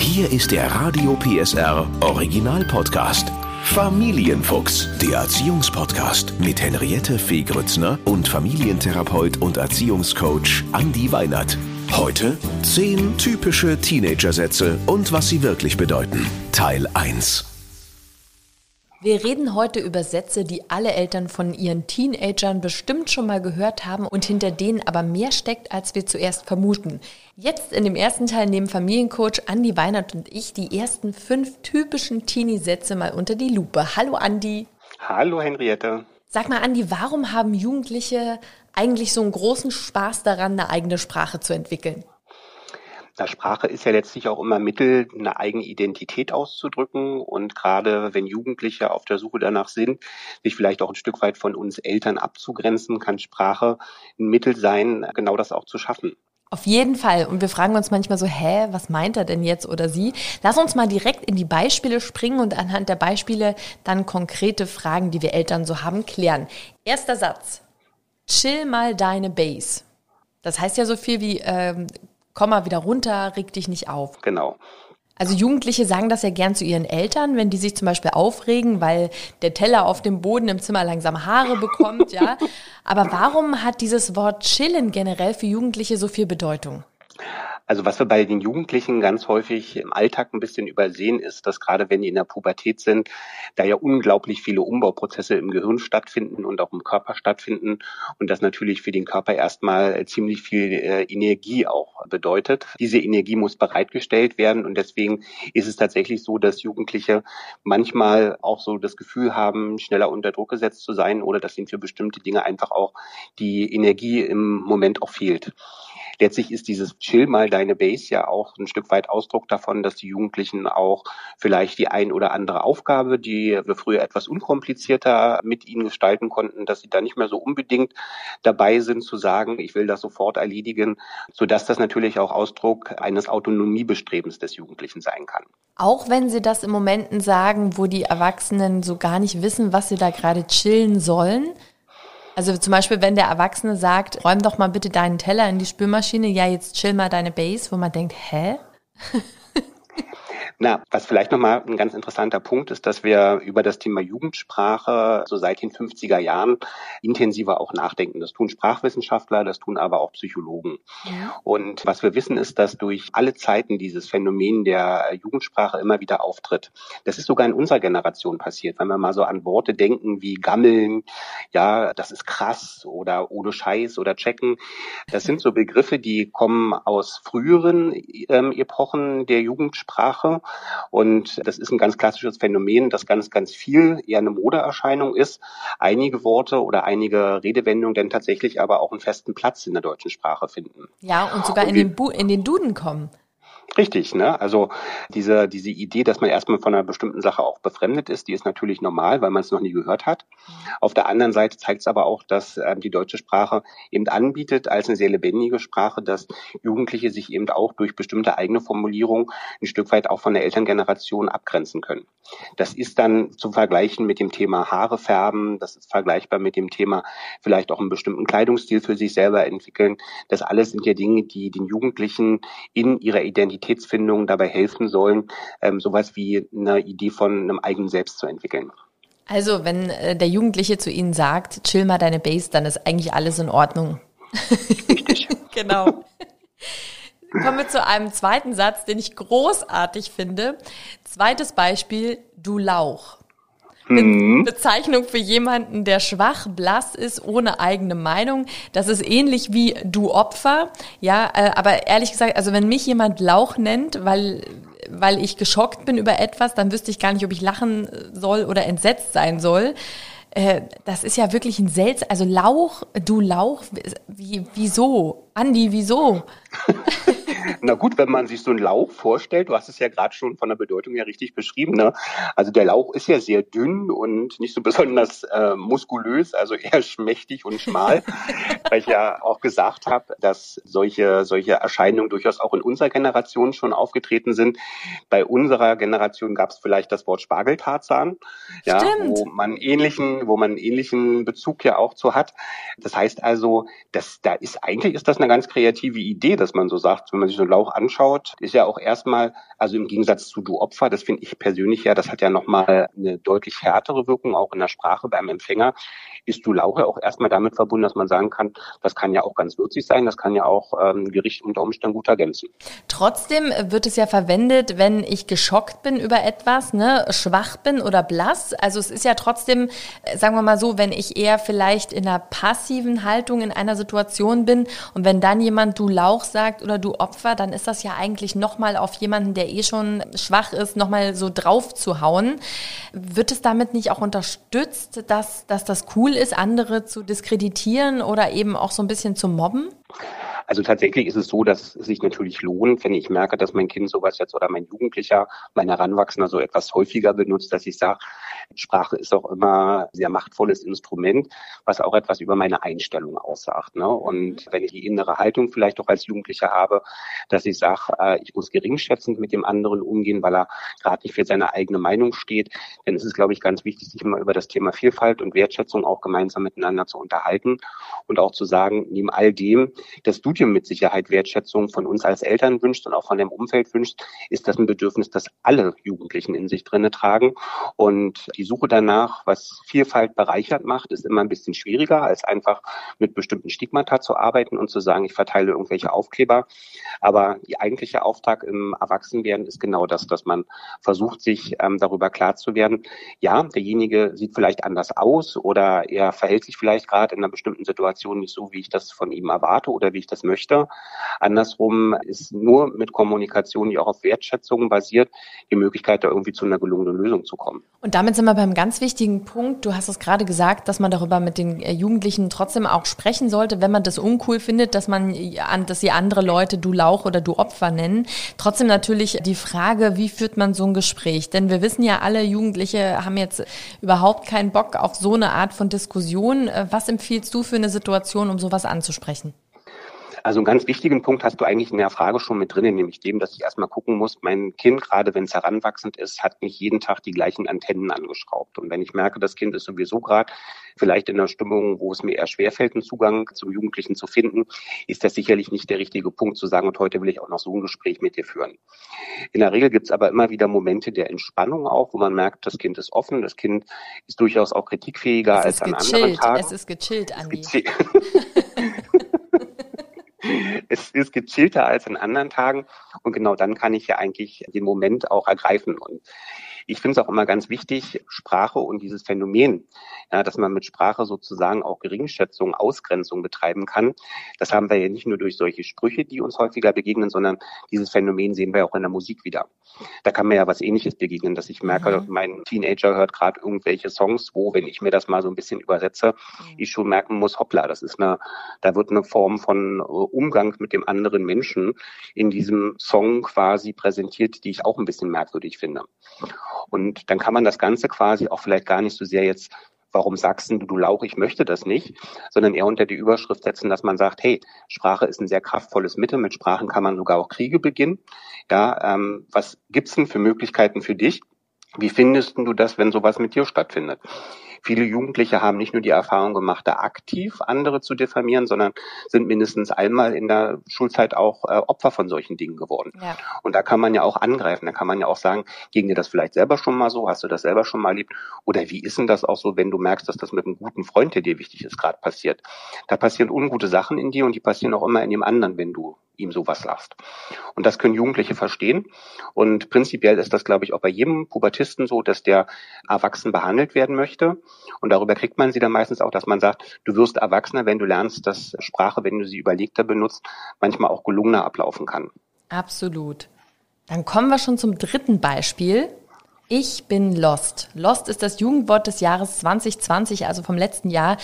Hier ist der Radio PSR Original Podcast. Familienfuchs, der Erziehungspodcast mit Henriette Fee Grützner und Familientherapeut und Erziehungscoach Andi Weinert. Heute 10 typische Teenagersätze und was sie wirklich bedeuten. Teil 1. Wir reden heute über Sätze, die alle Eltern von ihren Teenagern bestimmt schon mal gehört haben und hinter denen aber mehr steckt, als wir zuerst vermuten. Jetzt in dem ersten Teil nehmen Familiencoach Andi Weinert und ich die ersten fünf typischen Teenie-Sätze mal unter die Lupe. Hallo Andi. Hallo Henriette. Sag mal Andi, warum haben Jugendliche eigentlich so einen großen Spaß daran, eine eigene Sprache zu entwickeln? Na, Sprache ist ja letztlich auch immer Mittel, eine eigene Identität auszudrücken. Und gerade wenn Jugendliche auf der Suche danach sind, sich vielleicht auch ein Stück weit von uns Eltern abzugrenzen, kann Sprache ein Mittel sein, genau das auch zu schaffen. Auf jeden Fall. Und wir fragen uns manchmal so, hä, was meint er denn jetzt oder sie? Lass uns mal direkt in die Beispiele springen und anhand der Beispiele dann konkrete Fragen, die wir Eltern so haben, klären. Erster Satz. Chill mal deine Base. Das heißt ja so viel wie, ähm, komm mal wieder runter, reg dich nicht auf. Genau. Also Jugendliche sagen das ja gern zu ihren Eltern, wenn die sich zum Beispiel aufregen, weil der Teller auf dem Boden im Zimmer langsam Haare bekommt, ja. Aber warum hat dieses Wort chillen generell für Jugendliche so viel Bedeutung? Also was wir bei den Jugendlichen ganz häufig im Alltag ein bisschen übersehen ist, dass gerade wenn die in der Pubertät sind, da ja unglaublich viele Umbauprozesse im Gehirn stattfinden und auch im Körper stattfinden und das natürlich für den Körper erstmal ziemlich viel äh, Energie auch bedeutet. Diese Energie muss bereitgestellt werden und deswegen ist es tatsächlich so, dass Jugendliche manchmal auch so das Gefühl haben, schneller unter Druck gesetzt zu sein oder dass ihnen für bestimmte Dinge einfach auch die Energie im Moment auch fehlt. Letztlich ist dieses Chill mal deine Base ja auch ein Stück weit Ausdruck davon, dass die Jugendlichen auch vielleicht die ein oder andere Aufgabe, die wir früher etwas unkomplizierter mit ihnen gestalten konnten, dass sie da nicht mehr so unbedingt dabei sind zu sagen, ich will das sofort erledigen, sodass das natürlich auch Ausdruck eines Autonomiebestrebens des Jugendlichen sein kann. Auch wenn sie das in Momenten sagen, wo die Erwachsenen so gar nicht wissen, was sie da gerade chillen sollen, also zum Beispiel, wenn der Erwachsene sagt, räum doch mal bitte deinen Teller in die Spülmaschine, ja, jetzt chill mal deine Base, wo man denkt, hä? Na, was vielleicht nochmal ein ganz interessanter Punkt ist, dass wir über das Thema Jugendsprache so seit den 50er Jahren intensiver auch nachdenken. Das tun Sprachwissenschaftler, das tun aber auch Psychologen. Ja. Und was wir wissen ist, dass durch alle Zeiten dieses Phänomen der Jugendsprache immer wieder auftritt. Das ist sogar in unserer Generation passiert, wenn wir mal so an Worte denken wie gammeln, ja, das ist krass oder ohne Scheiß oder checken. Das sind so Begriffe, die kommen aus früheren ähm, Epochen der Jugendsprache und das ist ein ganz klassisches Phänomen, das ganz, ganz viel eher eine Modeerscheinung ist. Einige Worte oder einige Redewendungen dann tatsächlich aber auch einen festen Platz in der deutschen Sprache finden. Ja, und sogar und in, den Bu in den Duden kommen. Richtig, ne? Also diese, diese Idee, dass man erstmal von einer bestimmten Sache auch befremdet ist, die ist natürlich normal, weil man es noch nie gehört hat. Mhm. Auf der anderen Seite zeigt es aber auch, dass äh, die deutsche Sprache eben anbietet als eine sehr lebendige Sprache, dass Jugendliche sich eben auch durch bestimmte eigene Formulierung ein Stück weit auch von der Elterngeneration abgrenzen können. Das ist dann zu vergleichen mit dem Thema Haare färben, das ist vergleichbar mit dem Thema vielleicht auch einen bestimmten Kleidungsstil für sich selber entwickeln. Das alles sind ja Dinge, die den Jugendlichen in ihrer Identität Identitätsfindung dabei helfen sollen, ähm, sowas wie eine Idee von einem eigenen Selbst zu entwickeln. Also, wenn äh, der Jugendliche zu Ihnen sagt, chill mal deine Base, dann ist eigentlich alles in Ordnung. Richtig. genau. Kommen wir zu einem zweiten Satz, den ich großartig finde. Zweites Beispiel, du Lauch. Mhm. Bezeichnung für jemanden, der schwach, blass ist, ohne eigene Meinung. Das ist ähnlich wie du Opfer. Ja, äh, aber ehrlich gesagt, also wenn mich jemand Lauch nennt, weil weil ich geschockt bin über etwas, dann wüsste ich gar nicht, ob ich lachen soll oder entsetzt sein soll. Äh, das ist ja wirklich ein selts, also Lauch, du Lauch, wie, wieso? Andi, wieso? Na gut, wenn man sich so einen Lauch vorstellt, du hast es ja gerade schon von der Bedeutung her richtig beschrieben, ne? Also der Lauch ist ja sehr dünn und nicht so besonders äh, muskulös, also eher schmächtig und schmal, weil ich ja auch gesagt habe, dass solche, solche Erscheinungen durchaus auch in unserer Generation schon aufgetreten sind. Bei unserer Generation gab es vielleicht das Wort Spargeltarzahn, ja, wo man ähnlichen, wo man ähnlichen Bezug ja auch zu hat. Das heißt also, dass da ist eigentlich ist das eine ganz kreative Idee, dass man so sagt, wenn man sich so einen Lauch anschaut, ist ja auch erstmal, also im Gegensatz zu du Opfer, das finde ich persönlich ja, das hat ja nochmal eine deutlich härtere Wirkung, auch in der Sprache beim Empfänger, ist du Lauch ja auch erstmal damit verbunden, dass man sagen kann, das kann ja auch ganz würzig sein, das kann ja auch ähm, Gericht unter Umständen gut ergänzen. Trotzdem wird es ja verwendet, wenn ich geschockt bin über etwas, ne, schwach bin oder blass. Also es ist ja trotzdem, sagen wir mal so, wenn ich eher vielleicht in einer passiven Haltung in einer Situation bin und wenn dann jemand du Lauch sagt oder du Opfer, dann ist das ja eigentlich nochmal auf jemanden, der eh schon schwach ist, nochmal so drauf zu hauen. Wird es damit nicht auch unterstützt, dass, dass das cool ist, andere zu diskreditieren oder eben auch so ein bisschen zu mobben? Also tatsächlich ist es so, dass es sich natürlich lohnt, wenn ich merke, dass mein Kind sowas jetzt oder mein Jugendlicher, mein Heranwachsender so etwas häufiger benutzt, dass ich sage, Sprache ist auch immer ein sehr machtvolles Instrument, was auch etwas über meine Einstellung aussagt. Ne? Und wenn ich die innere Haltung vielleicht auch als Jugendlicher habe, dass ich sage, äh, ich muss geringschätzend mit dem anderen umgehen, weil er gerade nicht für seine eigene Meinung steht, dann ist es, glaube ich, ganz wichtig, sich immer über das Thema Vielfalt und Wertschätzung auch gemeinsam miteinander zu unterhalten und auch zu sagen, neben all dem, dass du Studium mit Sicherheit Wertschätzung von uns als Eltern wünscht und auch von dem Umfeld wünscht, ist das ein Bedürfnis, das alle Jugendlichen in sich drinne tragen. Und die Suche danach, was Vielfalt bereichert macht, ist immer ein bisschen schwieriger, als einfach mit bestimmten Stigmata zu arbeiten und zu sagen, ich verteile irgendwelche Aufkleber. Aber die eigentliche Auftrag im Erwachsenwerden ist genau das, dass man versucht, sich ähm, darüber klar zu werden, ja, derjenige sieht vielleicht anders aus oder er verhält sich vielleicht gerade in einer bestimmten Situation nicht so, wie ich das von ihm erwarte oder wie ich das möchte. Andersrum ist nur mit Kommunikation, die auch auf Wertschätzung basiert, die Möglichkeit, da irgendwie zu einer gelungenen Lösung zu kommen. Und damit sind wir beim ganz wichtigen Punkt. Du hast es gerade gesagt, dass man darüber mit den äh, Jugendlichen trotzdem auch sprechen sollte, wenn man das uncool findet, dass man, dass sie andere Leute du Lauch oder du Opfer nennen. Trotzdem natürlich die Frage, wie führt man so ein Gespräch? Denn wir wissen ja, alle Jugendliche haben jetzt überhaupt keinen Bock auf so eine Art von Diskussion. Äh, was empfiehlst du für eine Situation, um sowas anzusprechen? Also einen ganz wichtigen Punkt hast du eigentlich in der Frage schon mit drinnen, nämlich dem, dass ich erstmal gucken muss, mein Kind, gerade wenn es heranwachsend ist, hat nicht jeden Tag die gleichen Antennen angeschraubt. Und wenn ich merke, das Kind ist sowieso gerade vielleicht in einer Stimmung, wo es mir eher schwerfällt, einen Zugang zum Jugendlichen zu finden, ist das sicherlich nicht der richtige Punkt zu sagen, und heute will ich auch noch so ein Gespräch mit dir führen. In der Regel gibt es aber immer wieder Momente der Entspannung auch, wo man merkt, das Kind ist offen, das Kind ist durchaus auch kritikfähiger als an gechillt. anderen Tagen. Es ist gechillt, Andi. es ist gechillter als an anderen Tagen und genau dann kann ich ja eigentlich den Moment auch ergreifen. Und ich finde es auch immer ganz wichtig, Sprache und dieses Phänomen, ja, dass man mit Sprache sozusagen auch Geringschätzung, Ausgrenzung betreiben kann. Das haben wir ja nicht nur durch solche Sprüche, die uns häufiger begegnen, sondern dieses Phänomen sehen wir auch in der Musik wieder. Da kann mir ja was ähnliches begegnen, dass ich merke, mhm. mein Teenager hört gerade irgendwelche Songs, wo, wenn ich mir das mal so ein bisschen übersetze, mhm. ich schon merken muss, hoppla, das ist eine, da wird eine Form von äh, Umgang mit dem anderen Menschen in diesem Song quasi präsentiert, die ich auch ein bisschen merkwürdig finde. Und dann kann man das Ganze quasi auch vielleicht gar nicht so sehr jetzt warum sagst du, du Lauch, ich möchte das nicht, sondern eher unter die Überschrift setzen, dass man sagt, hey, Sprache ist ein sehr kraftvolles Mittel, mit Sprachen kann man sogar auch Kriege beginnen. Ja, ähm, was gibt's denn für Möglichkeiten für dich? Wie findest du das, wenn sowas mit dir stattfindet? Viele Jugendliche haben nicht nur die Erfahrung gemacht, da aktiv andere zu diffamieren, sondern sind mindestens einmal in der Schulzeit auch äh, Opfer von solchen Dingen geworden. Ja. Und da kann man ja auch angreifen. Da kann man ja auch sagen, ging dir das vielleicht selber schon mal so? Hast du das selber schon mal erlebt? Oder wie ist denn das auch so, wenn du merkst, dass das mit einem guten Freund, der dir wichtig ist, gerade passiert? Da passieren ungute Sachen in dir und die passieren auch immer in dem anderen, wenn du ihm sowas sagst. Und das können Jugendliche verstehen. Und prinzipiell ist das, glaube ich, auch bei jedem Pubertisten so, dass der erwachsen behandelt werden möchte. Und darüber kriegt man sie dann meistens auch, dass man sagt, du wirst erwachsener, wenn du lernst, dass Sprache, wenn du sie überlegter benutzt, manchmal auch gelungener ablaufen kann. Absolut. Dann kommen wir schon zum dritten Beispiel. Ich bin lost. Lost ist das Jugendwort des Jahres 2020, also vom letzten Jahr.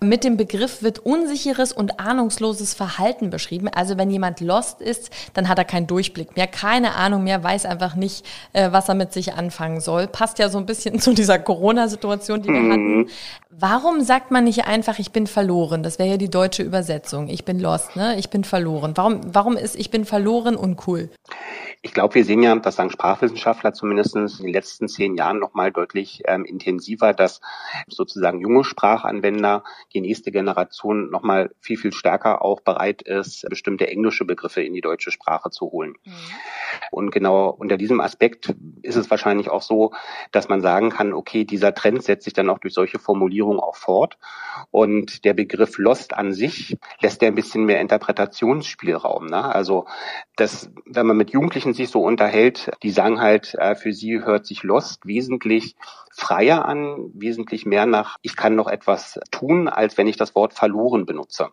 Mit dem Begriff wird unsicheres und ahnungsloses Verhalten beschrieben. Also wenn jemand lost ist, dann hat er keinen Durchblick mehr, keine Ahnung mehr, weiß einfach nicht, äh, was er mit sich anfangen soll. Passt ja so ein bisschen zu dieser Corona-Situation, die wir mhm. hatten. Warum sagt man nicht einfach, ich bin verloren? Das wäre ja die deutsche Übersetzung. Ich bin lost, ne? Ich bin verloren. Warum, warum ist ich bin verloren uncool? Ich glaube, wir sehen ja, das sagen Sprachwissenschaftler zumindest in den letzten zehn Jahren nochmal deutlich ähm, intensiver, dass sozusagen junge Sprachanwender, die nächste Generation nochmal viel, viel stärker auch bereit ist, bestimmte englische Begriffe in die deutsche Sprache zu holen. Mhm. Und genau unter diesem Aspekt ist es wahrscheinlich auch so, dass man sagen kann, okay, dieser Trend setzt sich dann auch durch solche Formulierungen auch fort. Und der Begriff Lost an sich lässt ja ein bisschen mehr Interpretationsspielraum. Ne? Also das, wenn man mit Jugendlichen sich so unterhält, die sagen halt, äh, für sie hört sich Lost wesentlich freier an, wesentlich mehr nach, ich kann noch etwas tun, als wenn ich das Wort verloren benutze.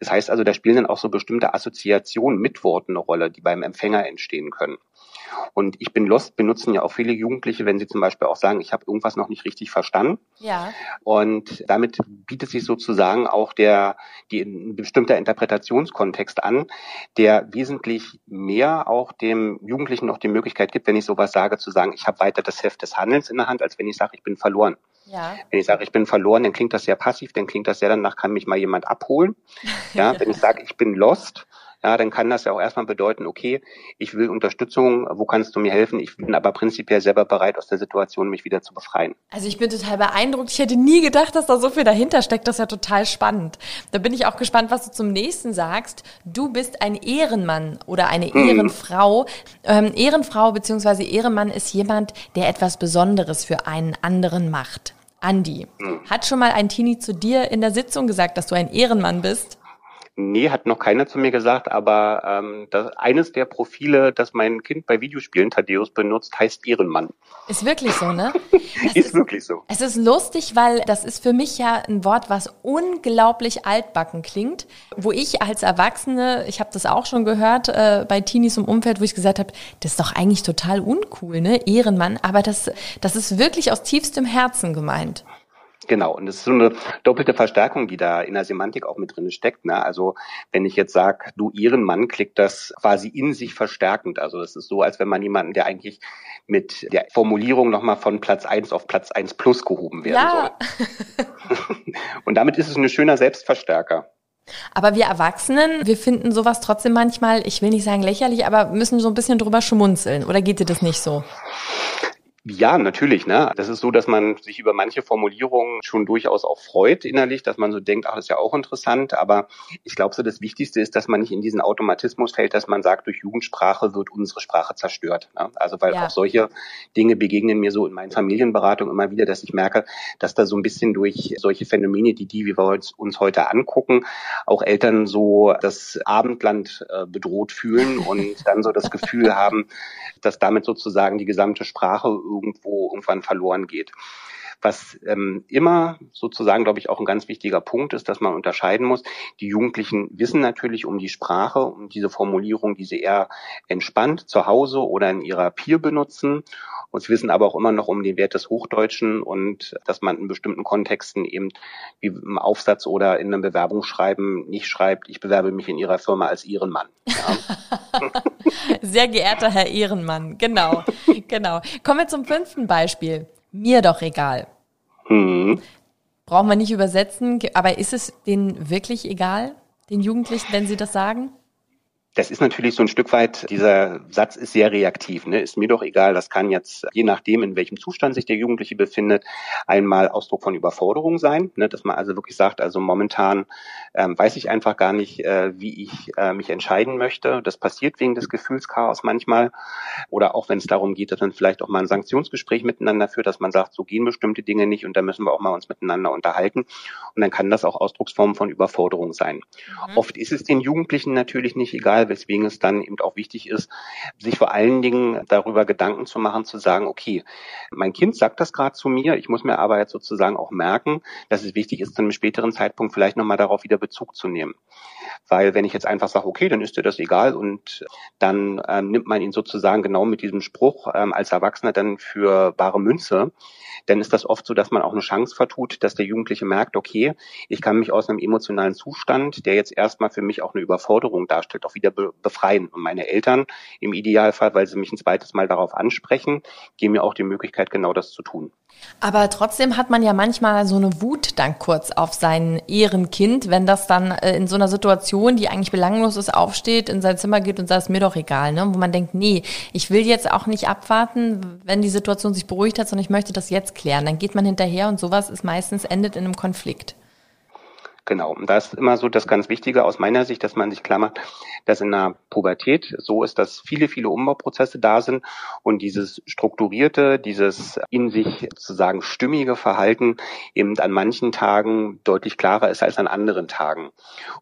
Das heißt also, da spielen dann auch so bestimmte Assoziationen mit Worten eine Rolle, die beim Empfänger entstehen können. Und ich bin lost benutzen ja auch viele Jugendliche, wenn sie zum Beispiel auch sagen, ich habe irgendwas noch nicht richtig verstanden. Ja. Und damit bietet sich sozusagen auch der die ein bestimmter Interpretationskontext an, der wesentlich mehr auch dem Jugendlichen noch die Möglichkeit gibt, wenn ich sowas sage, zu sagen, ich habe weiter das Heft des Handelns in der Hand, als wenn ich sage, ich bin verloren. Ja. Wenn ich sage, ich bin verloren, dann klingt das sehr passiv, dann klingt das sehr danach, kann mich mal jemand abholen. Ja, wenn ich sage, ich bin lost, ja, dann kann das ja auch erstmal bedeuten, okay, ich will Unterstützung, wo kannst du mir helfen? Ich bin aber prinzipiell selber bereit, aus der Situation mich wieder zu befreien. Also ich bin total beeindruckt. Ich hätte nie gedacht, dass da so viel dahinter steckt. Das ist ja total spannend. Da bin ich auch gespannt, was du zum nächsten sagst. Du bist ein Ehrenmann oder eine hm. Ehrenfrau. Ähm, Ehrenfrau bzw. Ehrenmann ist jemand, der etwas Besonderes für einen anderen macht. Andi, hm. hat schon mal ein Teenie zu dir in der Sitzung gesagt, dass du ein Ehrenmann bist? Nee, hat noch keiner zu mir gesagt, aber ähm, das, eines der Profile, das mein Kind bei Videospielen Thaddeus benutzt, heißt Ehrenmann. Ist wirklich so, ne? ist, ist wirklich so. Es ist lustig, weil das ist für mich ja ein Wort, was unglaublich altbacken klingt, wo ich als Erwachsene, ich habe das auch schon gehört äh, bei Teenies im Umfeld, wo ich gesagt habe, das ist doch eigentlich total uncool, ne? Ehrenmann, aber das, das ist wirklich aus tiefstem Herzen gemeint. Genau, und das ist so eine doppelte Verstärkung, die da in der Semantik auch mit drin steckt. Ne? Also wenn ich jetzt sage, du ihren Mann, klickt das quasi in sich verstärkend. Also es ist so, als wenn man jemanden, der eigentlich mit der Formulierung nochmal von Platz eins auf Platz eins plus gehoben werden ja. soll. und damit ist es ein schöner Selbstverstärker. Aber wir Erwachsenen, wir finden sowas trotzdem manchmal, ich will nicht sagen lächerlich, aber müssen so ein bisschen drüber schmunzeln. Oder geht dir das nicht so? Ja, natürlich. Ne? Das ist so, dass man sich über manche Formulierungen schon durchaus auch freut innerlich, dass man so denkt, ach, das ist ja auch interessant. Aber ich glaube, so das Wichtigste ist, dass man nicht in diesen Automatismus fällt, dass man sagt, durch Jugendsprache wird unsere Sprache zerstört. Ne? Also weil ja. auch solche Dinge begegnen mir so in meinen Familienberatungen immer wieder, dass ich merke, dass da so ein bisschen durch solche Phänomene, die die, wie wir uns heute angucken, auch Eltern so das Abendland äh, bedroht fühlen und dann so das Gefühl haben, dass damit sozusagen die gesamte Sprache irgendwo irgendwann verloren geht. Was ähm, immer sozusagen, glaube ich, auch ein ganz wichtiger Punkt ist, dass man unterscheiden muss. Die Jugendlichen wissen natürlich um die Sprache, um diese Formulierung, die sie eher entspannt zu Hause oder in ihrer Peer benutzen. Und sie wissen aber auch immer noch um den Wert des Hochdeutschen und dass man in bestimmten Kontexten eben wie im Aufsatz oder in einem Bewerbungsschreiben nicht schreibt, ich bewerbe mich in Ihrer Firma als Ehrenmann. Ja. Sehr geehrter Herr Ehrenmann, genau, genau. Kommen wir zum fünften Beispiel mir doch egal. Mhm. Brauchen wir nicht übersetzen, aber ist es denen wirklich egal, den Jugendlichen, wenn sie das sagen? Das ist natürlich so ein Stück weit, dieser Satz ist sehr reaktiv. Ne? Ist mir doch egal, das kann jetzt, je nachdem, in welchem Zustand sich der Jugendliche befindet, einmal Ausdruck von Überforderung sein. Ne? Dass man also wirklich sagt, also momentan ähm, weiß ich einfach gar nicht, äh, wie ich äh, mich entscheiden möchte. Das passiert wegen des Gefühlschaos manchmal. Oder auch wenn es darum geht, dass man vielleicht auch mal ein Sanktionsgespräch miteinander führt, dass man sagt, so gehen bestimmte Dinge nicht und da müssen wir auch mal uns miteinander unterhalten. Und dann kann das auch Ausdrucksform von Überforderung sein. Mhm. Oft ist es den Jugendlichen natürlich nicht egal, weswegen es dann eben auch wichtig ist, sich vor allen Dingen darüber Gedanken zu machen, zu sagen, okay, mein Kind sagt das gerade zu mir, ich muss mir aber jetzt sozusagen auch merken, dass es wichtig ist, zu einem späteren Zeitpunkt vielleicht nochmal darauf wieder Bezug zu nehmen. Weil wenn ich jetzt einfach sage, okay, dann ist dir das egal und dann ähm, nimmt man ihn sozusagen genau mit diesem Spruch ähm, als Erwachsener dann für bare Münze, dann ist das oft so, dass man auch eine Chance vertut, dass der Jugendliche merkt, okay, ich kann mich aus einem emotionalen Zustand, der jetzt erstmal für mich auch eine Überforderung darstellt, auch wieder be befreien. Und meine Eltern im Idealfall, weil sie mich ein zweites Mal darauf ansprechen, geben mir auch die Möglichkeit, genau das zu tun. Aber trotzdem hat man ja manchmal so eine Wut dann kurz auf sein Ehrenkind, wenn das dann äh, in so einer Situation, die eigentlich belanglos ist, aufsteht, in sein Zimmer geht und sagt, es mir doch egal, ne? wo man denkt, nee, ich will jetzt auch nicht abwarten, wenn die Situation sich beruhigt hat, sondern ich möchte das jetzt klären. Dann geht man hinterher und sowas ist meistens endet in einem Konflikt. Genau. Und da ist immer so das ganz Wichtige aus meiner Sicht, dass man sich klar macht, dass in der Pubertät so ist, dass viele, viele Umbauprozesse da sind und dieses strukturierte, dieses in sich sozusagen stimmige Verhalten eben an manchen Tagen deutlich klarer ist als an anderen Tagen.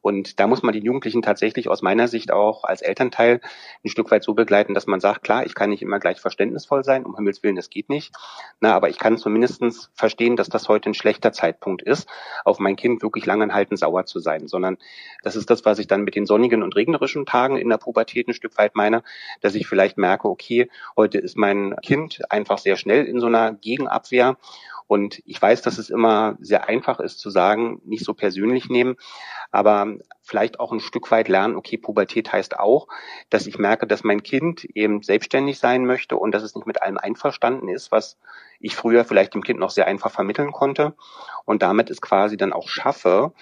Und da muss man die Jugendlichen tatsächlich aus meiner Sicht auch als Elternteil ein Stück weit so begleiten, dass man sagt, klar, ich kann nicht immer gleich verständnisvoll sein, um Himmels Willen, das geht nicht. Na, aber ich kann zumindestens verstehen, dass das heute ein schlechter Zeitpunkt ist, auf mein Kind wirklich lange halten, sauer zu sein, sondern das ist das, was ich dann mit den sonnigen und regnerischen Tagen in der Pubertät ein Stück weit meine, dass ich vielleicht merke, okay, heute ist mein Kind einfach sehr schnell in so einer Gegenabwehr. Und ich weiß, dass es immer sehr einfach ist zu sagen, nicht so persönlich nehmen, aber vielleicht auch ein Stück weit lernen, okay, Pubertät heißt auch, dass ich merke, dass mein Kind eben selbstständig sein möchte und dass es nicht mit allem einverstanden ist, was ich früher vielleicht dem Kind noch sehr einfach vermitteln konnte. Und damit ist quasi dann auch schaffe,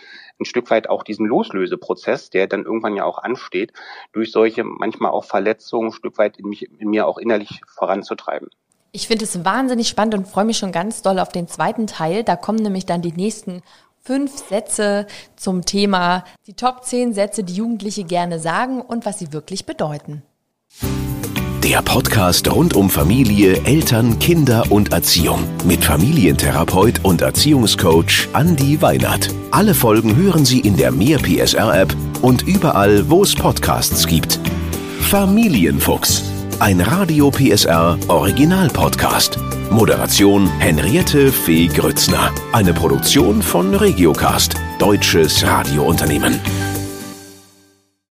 ein Stück weit auch diesen Loslöseprozess, der dann irgendwann ja auch ansteht, durch solche manchmal auch Verletzungen ein Stück weit in, mich, in mir auch innerlich voranzutreiben. Ich finde es wahnsinnig spannend und freue mich schon ganz doll auf den zweiten Teil. Da kommen nämlich dann die nächsten fünf Sätze zum Thema die Top 10 Sätze, die Jugendliche gerne sagen und was sie wirklich bedeuten. Der Podcast rund um Familie, Eltern, Kinder und Erziehung mit Familientherapeut und Erziehungscoach Andy Weinert. Alle Folgen hören Sie in der Mehr PSR App und überall, wo es Podcasts gibt. Familienfuchs ein Radio PSR Original Podcast. Moderation Henriette Fee Grützner. Eine Produktion von Regiocast, deutsches Radiounternehmen.